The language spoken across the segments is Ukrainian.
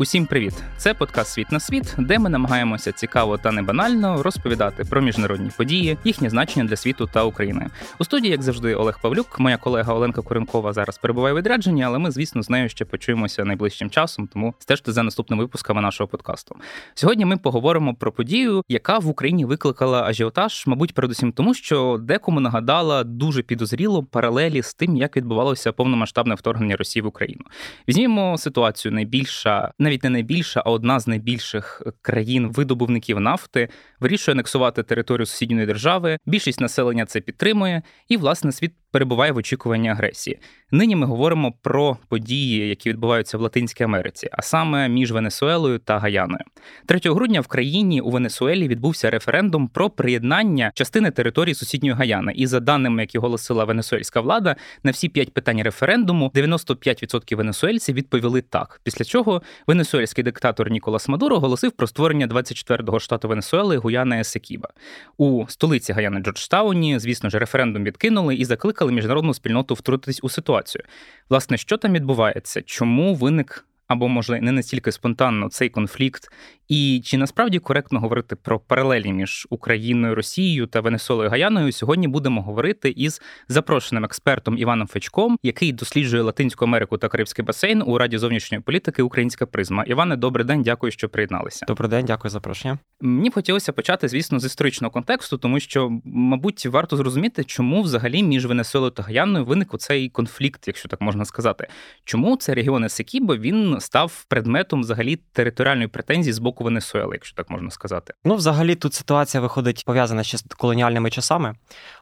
Усім привіт! Це подкаст Світ на світ, де ми намагаємося цікаво та не банально розповідати про міжнародні події, їхнє значення для світу та України. У студії, як завжди, Олег Павлюк, моя колега Оленка Куренкова зараз перебуває в відрядженні, але ми, звісно, з нею ще почуємося найближчим часом, тому стежте за наступними випусками нашого подкасту. Сьогодні ми поговоримо про подію, яка в Україні викликала ажіотаж, мабуть, передусім тому, що декому нагадала дуже підозріло паралелі з тим, як відбувалося повномасштабне вторгнення Росії в Україну. Візьмімо ситуацію найбільша навіть не найбільша, а одна з найбільших країн видобувників нафти вирішує анексувати територію сусідньої держави. Більшість населення це підтримує, і власне світ перебуває в очікуванні агресії. Нині ми говоримо про події, які відбуваються в Латинській Америці, а саме між Венесуелою та Гаяною. 3 грудня в країні у Венесуелі відбувся референдум про приєднання частини території сусідньої Гаяни. І за даними, які оголосила венесуельська влада, на всі п'ять питань референдуму 95% венесуельців відповіли так. Після чого венесуельський диктатор Ніколас Мадуро оголосив про створення 24-го штату Венесуели Гуяна Есекіба. У столиці Гаяни Джорджтауні, звісно ж, референдум відкинули і закликали міжнародну спільноту втрутитись у ситуацію. Власне, що там відбувається? Чому виник або може не настільки спонтанно цей конфлікт, і чи насправді коректно говорити про паралелі між Україною, Росією та Венесуелою Гаяною? Сьогодні будемо говорити із запрошеним експертом Іваном Фечком, який досліджує Латинську Америку та Карибський басейн у Раді зовнішньої політики Українська призма. Іване, добрий день, дякую, що приєдналися. Добрий день, дякую за запрошення. Мені б хотілося почати, звісно, з історичного контексту, тому що, мабуть, варто зрозуміти, чому взагалі між Венесуелою та Гаяною виник цей конфлікт, якщо так можна сказати. Чому цей регіон Есекібо він став предметом взагалі територіальної претензії з боку Венесуели, якщо так можна сказати. Ну, взагалі, тут ситуація виходить пов'язана ще з колоніальними часами.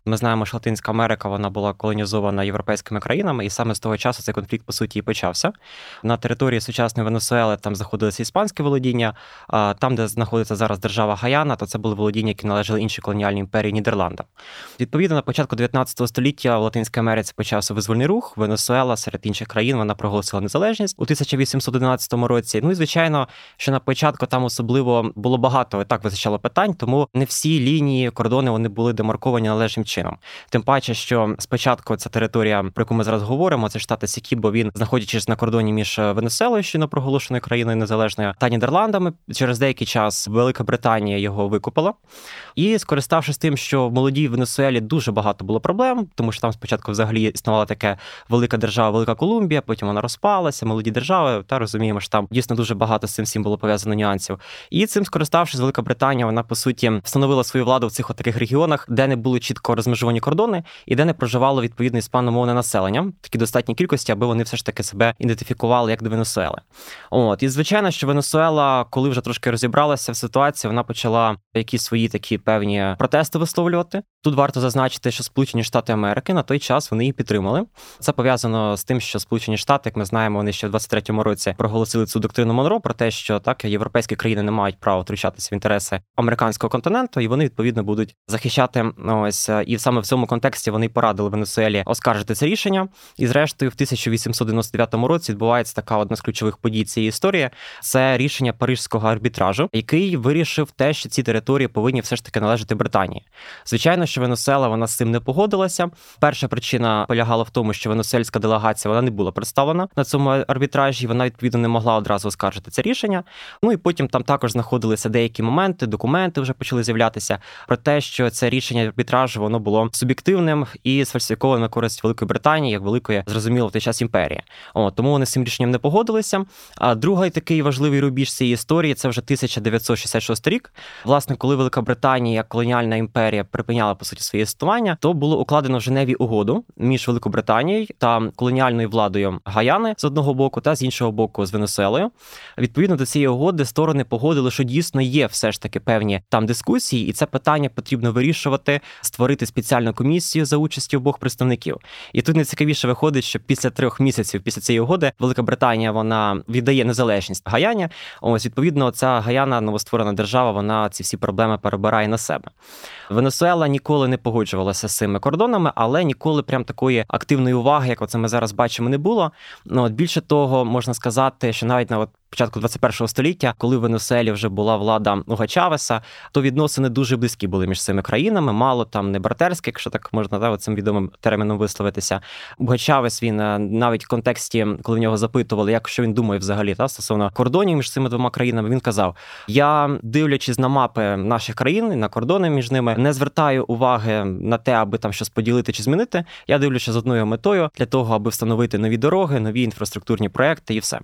Ми знаємо, що Латинська Америка вона була колонізована європейськими країнами, і саме з того часу цей конфлікт по суті і почався. На території сучасної Венесуели там знаходилися іспанське володіння. Там, де знаходиться зараз держава Гаяна, то це були володіння, які належали іншій колоніальній імперії Нідерландам. Відповідно, на початку 19 століття в Латинській Америці почався визвольний рух. Венесуела серед інших країн вона проголосила незалежність у 1811 році. Ну і звичайно, що на початку там особливо було багато і так визначало питань, тому не всі лінії кордони вони були демарковані належним чином. Тим паче, що спочатку ця територія, про яку ми зараз говоримо, це штати Сікібо, він знаходячись на кордоні між Венесуелою, що проголошеною країною незалежною, та Нідерландами, через деякий час Велика Британія його викупила. І скориставшись тим, що в молодій Венесуелі дуже багато було проблем, тому що там спочатку взагалі існувала таке велика держава, Велика Колумбія, потім вона розпалася, молоді держави, та розуміємо, що там дійсно дуже багато з цим всім було пов'язано нюансів. І цим скориставшись, Велика Британія, вона по суті встановила свою владу в цих таких регіонах, де не були чітко розмежовані кордони і де не проживало відповідно іспаномовне населення, такі достатні кількості, аби вони все ж таки себе ідентифікували як до Венесуели. От і звичайно, що Венесуела, коли вже трошки розібралася в ситуації, вона почала якісь свої такі певні протести висловлювати. Тут варто зазначити, що Сполучені Штати Америки на той час вони її підтримали. Це пов'язано з тим, що Сполучені Штати, як ми знаємо, вони ще в 23-му році проголосили цю доктрину Монро про те, що так європейські країни не мають права втручатися в інтереси американського континенту, і вони відповідно будуть захищати ось і саме в цьому контексті вони порадили Венесуелі оскаржити це рішення. І зрештою, в 1899 році відбувається така одна з ключових подій цієї історії. Це рішення парижського арбітражу, який вирішив те, що ці території повинні все ж таки належати Британії. Звичайно, що Венесуела вона з цим не погодилася. Перша причина полягала в тому, що венесуельська делегація вона не була представлена на цьому арбітражі. Вона відповідно не могла одразу оскаржити це рішення. Ну і потім там також знаходилися деякі моменти, документи вже почали з'являтися про те, що це рішення арбітражу воно було суб'єктивним і сфальсифіковане на користь Великої Британії, як великої зрозуміло в той час імперії. О, тому вони з цим рішенням не погодилися. А другий такий важливий рубіж цієї історії це вже 1966 рік. Власне, коли Велика Британія як колоніальна імперія припиняла по суті своє існування, то було укладено в Женеві угоду між Великобританією та колоніальною владою Гаяни з одного боку, та з іншого боку з Венесуелою. Відповідно до цієї угоди сторони погодили, що дійсно є все ж таки певні там дискусії, і це питання потрібно вирішувати, створити спеціальну комісію за участі обох представників. І тут найцікавіше виходить, що після трьох місяців після цієї угоди Велика Британія вона віддає незалежність Гаяні. Ось відповідно, ця Гаяна новостворена держава, вона ці всі проблеми перебирає на себе. Венесуела ніколи не погоджувалася з цими кордонами, але ніколи прям такої активної уваги, як оце ми зараз бачимо, не було. Ну от більше того, можна сказати, що навіть на от початку 21-го століття, коли в Венесуелі вже була влада Уга Чавеса, то відносини дуже близькі були між цими країнами. Мало там не братерське, якщо так можна да, цим відомим терміном висловитися. Уга Чавес він е, навіть в контексті, коли в нього запитували, як що він думає взагалі та стосовно кордонів між цими двома країнами, він казав: Я, дивлячись на мапи наших країн, на кордони між ними, не звертаю уваги на те, аби там щось поділити чи змінити. Я дивлюся з одною метою для того, аби встановити нові дороги, нові інфраструктурні проекти і все.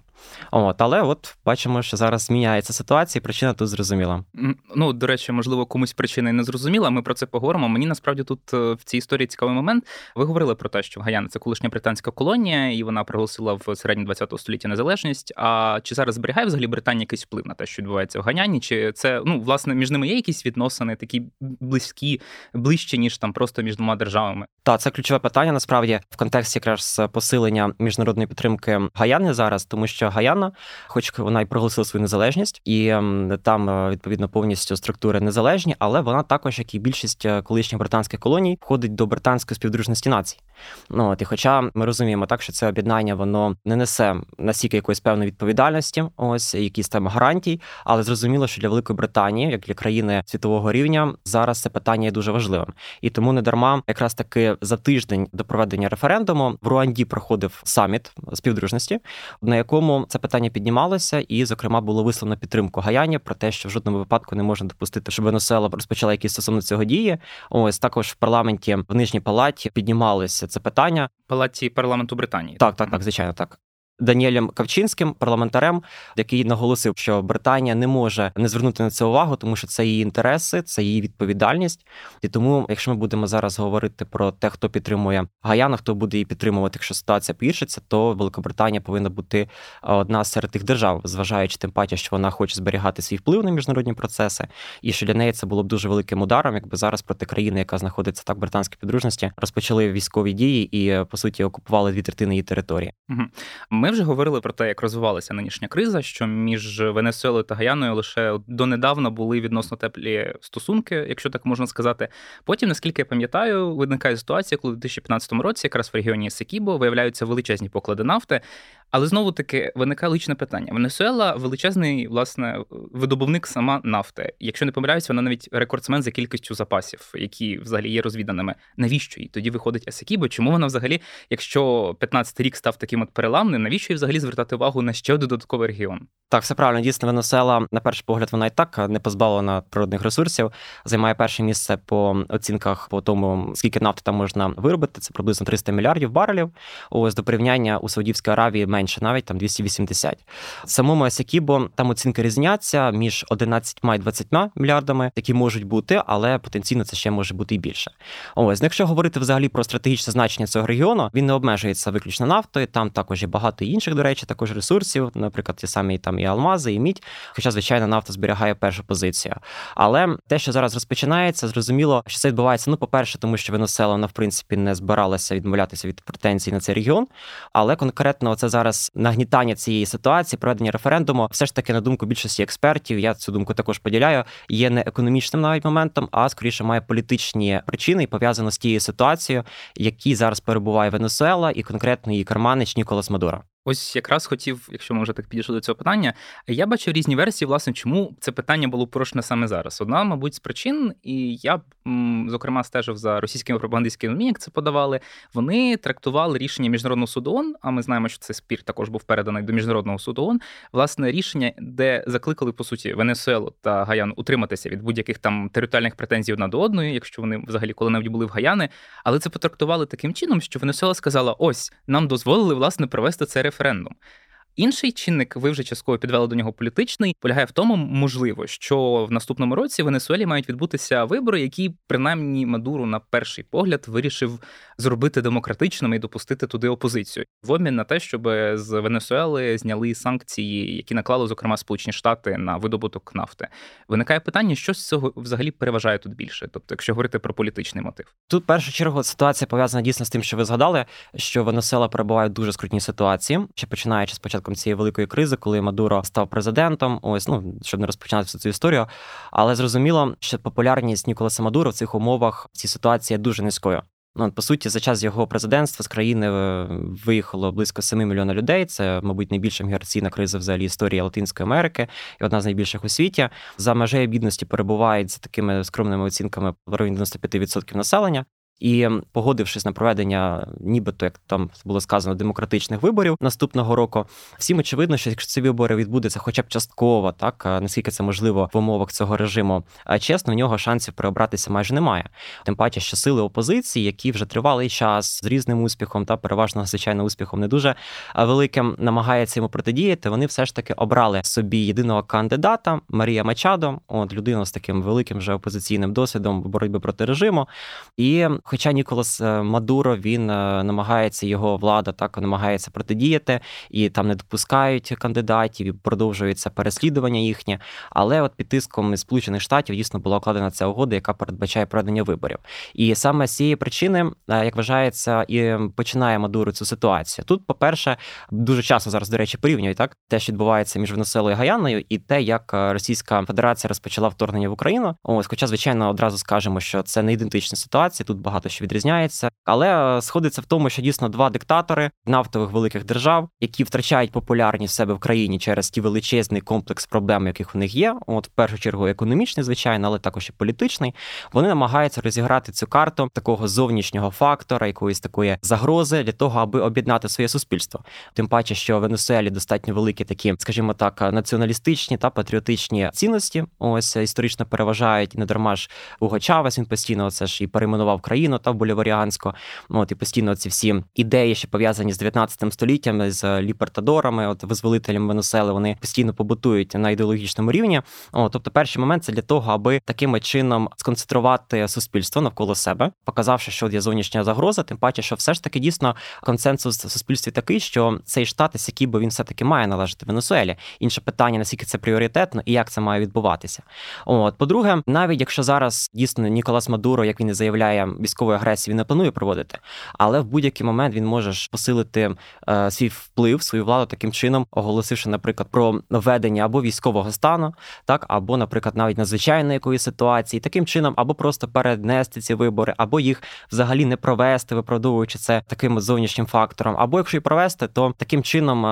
От, але от бачимо, що зараз зміняється ситуація, і причина тут зрозуміла. Ну до речі, можливо, комусь причина і не зрозуміла. Ми про це поговоримо. Мені насправді тут е, в цій історії цікавий момент. Ви говорили про те, що Гаяна це колишня британська колонія, і вона приголосила в середні 20 століття незалежність. А чи зараз зберігає взагалі Британія якийсь вплив на те, що відбувається в Ганяні? Чи це ну власне між ними є якісь відносини, такі близькі, ближче ніж там просто між двома державами? Так, це ключове питання насправді в контексті якраз посилення міжнародної підтримки Гаяни зараз, тому що Гаяна, хоч вона й проголосила свою незалежність, і там е, відповідно повністю структури незалежні, але вона також, як і більшість е, колишніх британських колоній, входить до британської співдружності націй. Ну от і хоча ми розуміємо так, що це об'єднання воно не несе настільки якоїсь певної відповідальності, ось якісь там гарантій, але зрозуміло, що для Великої Британії, як для країни світового рівня, зараз це питання є дуже важливим. І тому не дарма, якраз таки за тиждень до проведення референдуму в Руанді проходив саміт співдружності, на якому це питання піднімалося, і, зокрема, було висловлено підтримку Гаяні про те, що в жодному випадку не можна допустити, щоб Венесуела розпочала якісь стосовно цього дії. Ось також в парламенті в нижній палаті піднімалися це питання. Палаті парламенту Британії. Так, так, так, звичайно, так. Даніелем Кавчинським, парламентарем, який наголосив, що Британія не може не звернути на це увагу, тому що це її інтереси, це її відповідальність. І тому, якщо ми будемо зараз говорити про те, хто підтримує Гаяну, хто буде її підтримувати, якщо ситуація погіршиться, то Великобританія повинна бути одна серед тих держав, зважаючи тим паче, що вона хоче зберігати свій вплив на міжнародні процеси, і що для неї це було б дуже великим ударом, якби зараз проти країни, яка знаходиться так в британській підружності, розпочали військові дії і по суті окупували дві третини її території. Ми вже говорили про те, як розвивалася нинішня криза, що між Венесуелою та Гаяною лише донедавна були відносно теплі стосунки, якщо так можна сказати. Потім, наскільки я пам'ятаю, виникає ситуація, коли в 2015 році, якраз в регіоні Секібо, виявляються величезні поклади нафти. Але знову таки виникає личне питання. Венесуела величезний власне видобувник сама нафти. Якщо не помиляюсь, вона навіть рекордсмен за кількістю запасів, які взагалі є розвіданими. Навіщо їй тоді виходить Есекібо? Чому вона взагалі, якщо 15-й рік став таким от переламним, навіщо їй взагалі звертати увагу на ще додатковий регіон? Так, все правильно. Дійсно, Венесуела, на перший погляд, вона і так не позбавлена природних ресурсів. Займає перше місце по оцінках по тому, скільки нафти там можна виробити. Це приблизно 300 мільярдів барелів. Ось до порівняння у Саудівській Аравії менше, навіть там 280. Самому Есекібо там оцінки різняться між 11 і 20 мільярдами, які можуть бути, але потенційно це ще може бути і більше. Ось, ну, якщо говорити взагалі про стратегічне значення цього регіону, він не обмежується виключно нафтою. Там також є багато інших, до речі, також ресурсів, наприклад, ті самі там і алмази, і мідь. Хоча, звичайно, нафта зберігає першу позицію. Але те, що зараз розпочинається, зрозуміло, що це відбувається. Ну, по-перше, тому що Венесуела, вона в принципі не збиралася відмовлятися від претензій на цей регіон. Але конкретно це зараз нагнітання цієї ситуації, проведення референдуму, все ж таки, на думку більшості експертів, я цю думку також поділяю, є не економічним навіть моментом, а скоріше має політичні причини і пов'язано з тією ситуацією, які зараз перебуває Венесуела, і конкретно її карманич Ніколас Мадуро. Ось якраз хотів, якщо ми вже так підійшли до цього питання, я бачу різні версії, власне, чому це питання було порушене саме зараз. Одна, мабуть, з причин, і я зокрема стежив за російськими пропагандистськими ЗМІ, як це подавали. Вони трактували рішення міжнародного суду ООН, а ми знаємо, що цей спір також був переданий до міжнародного суду ООН, Власне, рішення, де закликали по суті Венесуелу та Гаяну утриматися від будь-яких там територіальних претензій одна до одної, якщо вони взагалі коли-небудь були в Гаяни. Але це потрактували таким чином, що Венесуела сказала: ось нам дозволили власне провести це референдум. Інший чинник, ви вже частково підвели до нього політичний, полягає в тому, можливо, що в наступному році в Венесуелі мають відбутися вибори, які принаймні Мадуру на перший погляд вирішив зробити демократичними і допустити туди опозицію. В обмін на те, щоб з Венесуели зняли санкції, які наклали, зокрема, Сполучені Штати на видобуток нафти. Виникає питання, що з цього взагалі переважає тут більше, тобто, якщо говорити про політичний мотив, тут в першу чергу ситуація пов'язана дійсно з тим, що ви згадали, що Венесуела перебуває в дуже скрутній ситуації, ще починаючи спочатку початком цієї великої кризи, коли Мадуро став президентом. Ось ну щоб не розпочинати всю цю історію. Але зрозуміло, що популярність Ніколаса Мадуро в цих умовах в цій ситуації дуже низькою. Ну, по суті, за час його президентства з країни е, виїхало близько 7 мільйонів людей. Це, мабуть, найбільша міграційна криза взагалі історії Латинської Америки і одна з найбільших у світі. За межею бідності перебувають за такими скромними оцінками районі 95% населення. І погодившись на проведення, нібито як там було сказано, демократичних виборів наступного року, всім очевидно, що якщо ці вибори відбудуться, хоча б частково, так наскільки це можливо в умовах цього режиму, а чесно, у нього шансів переобратися майже немає. Тим паче, що сили опозиції, які вже тривалий час з різним успіхом, та переважно звичайно успіхом не дуже великим, намагаються йому протидіяти. Вони все ж таки обрали собі єдиного кандидата Марія Мачадо, от людину з таким великим вже опозиційним досвідом боротьби проти режиму. І Хоча Ніколас е, Мадуро він е, намагається його влада так намагається протидіяти і там не допускають кандидатів, і продовжується переслідування їхнє. Але от під тиском Сполучених Штатів дійсно була укладена ця угода, яка передбачає проведення виборів. І саме з цієї причини, е, як вважається, і починає Мадуро цю ситуацію. Тут, по-перше, дуже часто зараз, до речі, порівнюють так те, що відбувається між Венесуелою і Гаяною, і те, як Російська Федерація розпочала вторгнення в Україну. Ось, хоча, звичайно, одразу скажемо, що це не ідентична ситуація. Тут багато що відрізняється, але е, сходиться в тому, що дійсно два диктатори нафтових великих держав, які втрачають популярність себе в країні через ті величезний комплекс проблем, яких у них є. От в першу чергу економічний, звичайно, але також і політичний. Вони намагаються розіграти цю карту такого зовнішнього фактора, якоїсь такої загрози для того, аби об'єднати своє суспільство. Тим паче, що в Венесуелі достатньо великі такі, скажімо так, націоналістичні та патріотичні цінності. Ось історично переважають і не дарма ж Уго Чавес, Він постійно це ж і перейменував країну. Україну та боліваріанську. Ну, от і постійно ці всі ідеї, що пов'язані з 19 століттям, з ліпертадорами, от визволителями Венесуели, вони постійно побутують на ідеологічному рівні. О, тобто, перший момент це для того, аби таким чином сконцентрувати суспільство навколо себе, показавши, що є зовнішня загроза, тим паче, що все ж таки дійсно консенсус в суспільстві такий, що цей штат, який би він все таки має належати Венесуелі. Інше питання, наскільки це пріоритетно і як це має відбуватися. От, по-друге, навіть якщо зараз дійсно Ніколас Мадуро, як він і заявляє, військової агресії він не планує проводити, але в будь-який момент він може посилити е, свій вплив, свою владу таким чином, оголосивши, наприклад, про введення або військового стану, так або, наприклад, навіть надзвичайної якоїсь ситуації, таким чином, або просто перенести ці вибори, або їх взагалі не провести, виправдовуючи це таким зовнішнім фактором, або якщо і провести, то таким чином, е,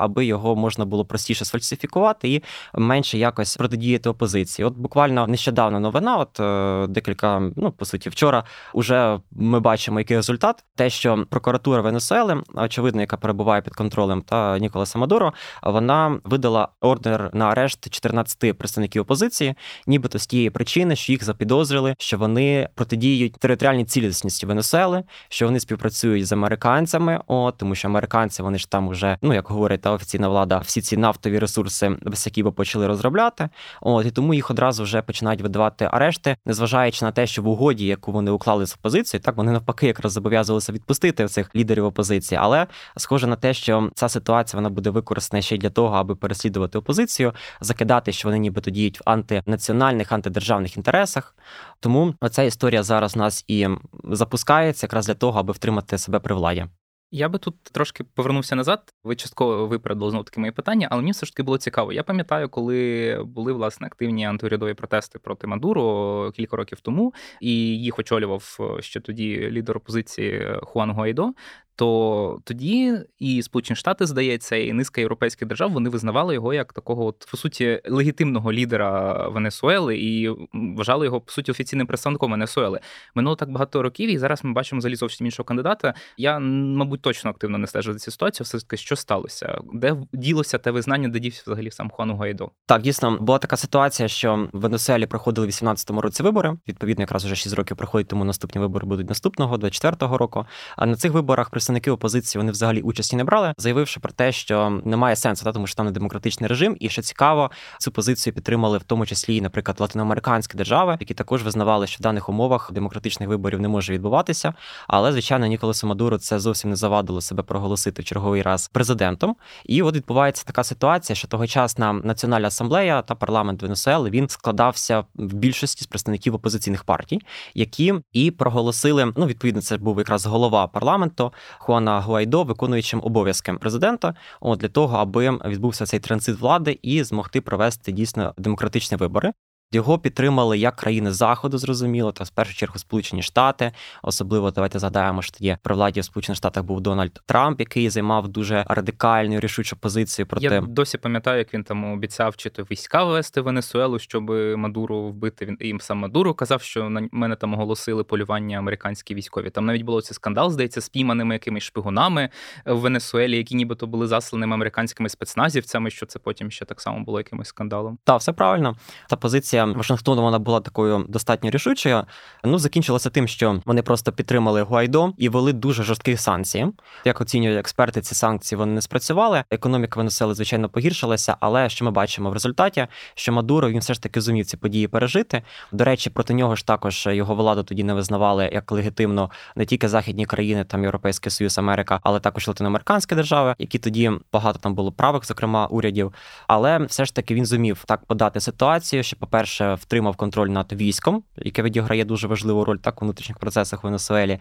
аби його можна було простіше сфальсифікувати і менше якось протидіяти опозиції. От буквально нещодавно новина, от е, декілька, ну по суті, вчора уже ми бачимо, який результат. Те, що прокуратура Венесуели, очевидно, яка перебуває під контролем та Ніколаса Мадуро, вона видала ордер на арешт 14 представників опозиції, нібито з тієї причини, що їх запідозрили, що вони протидіють територіальній цілісності Венесуели, що вони співпрацюють з американцями. О, тому що американці вони ж там вже, ну як говорить та офіційна влада, всі ці нафтові ресурси високі почали розробляти. От і тому їх одразу вже починають видавати арешти, незважаючи на те, що в угоді, яку вони уклали з опозиції. Так вони навпаки якраз зобов'язувалися відпустити цих лідерів опозиції, але схоже на те, що ця ситуація вона буде використана ще й для того, аби переслідувати опозицію, закидати, що вони нібито діють в антинаціональних, антидержавних інтересах. Тому ця історія зараз нас і запускається якраз для того, аби втримати себе при владі. Я би тут трошки повернувся назад. Ви частково випередили знову таки мої питання, але мені все ж таки було цікаво. Я пам'ятаю, коли були власне активні антиурядові протести проти Мадуро кілька років тому, і їх очолював ще тоді лідер опозиції Хуан Гуайдо то тоді і Сполучені Штати, здається, і низка європейських держав вони визнавали його як такого, от, по суті, легітимного лідера Венесуели і вважали його по суті офіційним представником Венесуели. Минуло так багато років, і зараз ми бачимо взагалі зовсім іншого кандидата. Я, мабуть, точно активно не стежу за цю ситуацію. Все таки, що сталося, де ділося те визнання, де дівся взагалі сам Хуану Гайдо? Так, дійсно була така ситуація, що в Венесуелі проходили в 18-му році вибори. Відповідно, якраз уже 6 років проходять, тому наступні вибори будуть наступного, 24-го року. А на цих виборах представники опозиції вони взагалі участі не брали, заявивши про те, що немає сенсу, та, тому що там не демократичний режим, і що цікаво, цю позицію підтримали в тому числі, наприклад, латиноамериканські держави, які також визнавали, що в даних умовах демократичних виборів не може відбуватися. Але звичайно, Ніколасу Мадуру це зовсім не завадило себе проголосити в черговий раз президентом. І от відбувається така ситуація, що тогочасна національна асамблея та парламент Венесуели він складався в більшості з представників опозиційних партій, які і проголосили. Ну, відповідно, це був якраз голова парламенту Хуана. Гуайдо виконуючим обов'язки президента, от для того, аби відбувся цей транзит влади і змогти провести дійсно демократичні вибори. Його підтримали як країни заходу, зрозуміло, та в першу чергу Сполучені Штати. Особливо давайте згадаємо, що тоді при владі в Сполучених Штатах був Дональд Трамп, який займав дуже радикальну рішучу позицію. Проти я досі пам'ятаю, як він там обіцяв, чи то війська ввести в Венесуелу, щоб Мадуру вбити. Він їм сам Мадуру казав, що на мене там оголосили полювання американські військові. Там навіть було цей скандал, здається, з пійманими якимись шпигунами в Венесуелі, які нібито були засланими американськими спецназівцями. Що це потім ще так само було якимось скандалом? Так, все правильно. Та позиція Вашингтону вона була такою достатньо рішучою. Ну закінчилося тим, що вони просто підтримали Гуайдо і вели дуже жорсткі санкції. Як оцінюють експерти, ці санкції вони не спрацювали. Економіка Венесуели, звичайно, погіршилася, але що ми бачимо в результаті, що Мадуро він все ж таки зумів ці події пережити. До речі, проти нього ж також його владу тоді не визнавали як легітимно не тільки західні країни, там Європейський Союз, Америка, але також латиноамериканські держави, які тоді багато там було правих, зокрема урядів. Але все ж таки він зумів так подати ситуацію, що, по-перше, втримав контроль над військом, яке відіграє дуже важливу роль так у внутрішніх процесах Венесуелі.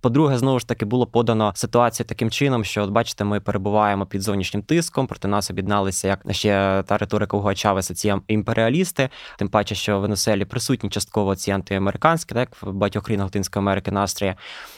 По-друге, знову ж таки було подано ситуацію таким чином, що, от бачите, ми перебуваємо під зовнішнім тиском, проти нас об'єдналися як ще та риторика Уго Чавеса, ці імперіалісти, тим паче, що в Венесуелі присутні частково ці антиамериканські, так в багатьох країнах Латинської Америки настрої.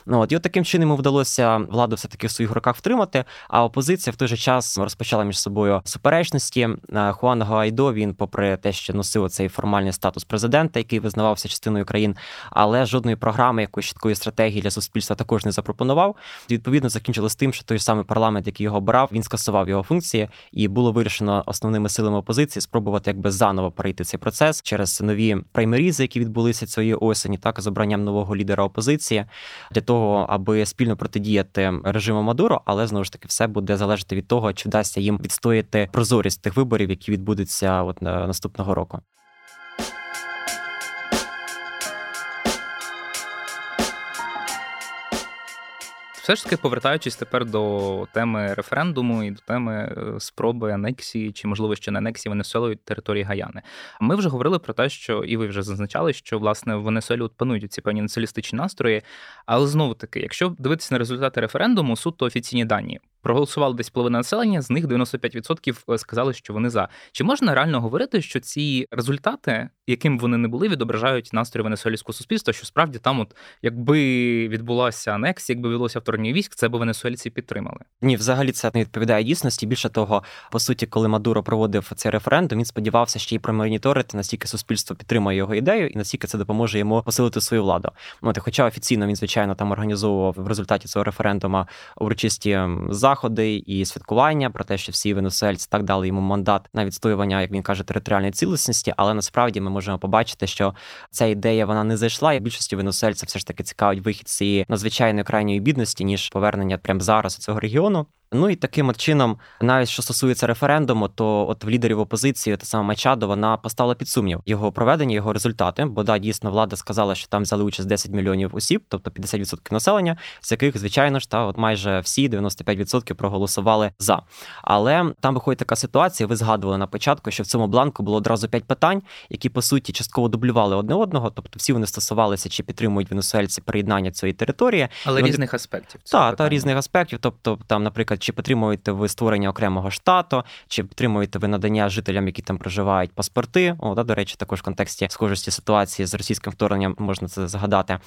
Ну от і от таким чином вдалося владу все таки в своїх руках втримати. А опозиція в той же час розпочала між собою суперечності. Е, Хуан Гуайдо, він, попри те, що носив цей формальний статус президента, який визнавався частиною країн, але жодної програми, якоїсь чіткої стратегії для суспільства також не запропонував. Відповідно, закінчилось тим, що той самий парламент, який його обирав, він скасував його функції, і було вирішено основними силами опозиції спробувати якби заново перейти цей процес через нові праймерізи, які відбулися цієї осені, так з обранням нового лідера опозиції, для того, аби спільно протидіяти режиму Мадуро, але знову ж таки все буде залежати від того, чи вдасться їм відстояти прозорість тих виборів, які відбудуться от наступного року. Все ж таки, повертаючись тепер до теми референдуму і до теми е, спроби анексії чи, можливо, ще не анексії Венесуелою території Гаяни. Ми вже говорили про те, що і ви вже зазначали, що власне в Венесуелі панують ці певні націоналістичні настрої. Але знову таки, якщо дивитися на результати референдуму, суто офіційні дані проголосували десь половина населення, з них 95% е, сказали, що вони за. Чи можна реально говорити, що ці результати, яким вони не були, відображають настрої венесуельського суспільства? Що справді там, от якби відбулася анексія, якби відбулося вторгнення військ, це б венесуельці підтримали? Ні, взагалі це не відповідає дійсності. Більше того, по суті, коли Мадуро проводив цей референдум, він сподівався ще й промоніторити, наскільки суспільство підтримує його ідею, і наскільки це допоможе йому посилити свою владу. Ну, хоча офіційно він звичайно там організовував в результаті цього референдуму урочисті за заходи і святкування про те, що всі венесуельці так дали йому мандат на відстоювання, як він каже, територіальної цілісності. Але насправді ми можемо побачити, що ця ідея вона не зайшла, і більшості венесуельців все ж таки цікавить вихід цієї надзвичайної крайньої бідності ніж повернення прямо зараз цього регіону. Ну і таким от чином, навіть що стосується референдуму, то от в лідерів опозиції та сама Мачадо, вона поставила під сумнів його проведення, його результати. Бо да, дійсно влада сказала, що там взяли участь 10 мільйонів осіб, тобто 50% населення, з яких, звичайно ж, та от майже всі 95% проголосували за. Але там виходить така ситуація. Ви згадували на початку, що в цьому бланку було одразу 5 питань, які по суті частково дублювали одне одного, тобто всі вони стосувалися, чи підтримують венесуельці приєднання цієї території, але вони... різних аспектів. Так, та різних аспектів, тобто там, наприклад чи підтримуєте ви створення окремого штату, чи підтримуєте ви надання жителям, які там проживають, паспорти. О, да, до речі, також в контексті схожості ситуації з російським вторгненням можна це згадати.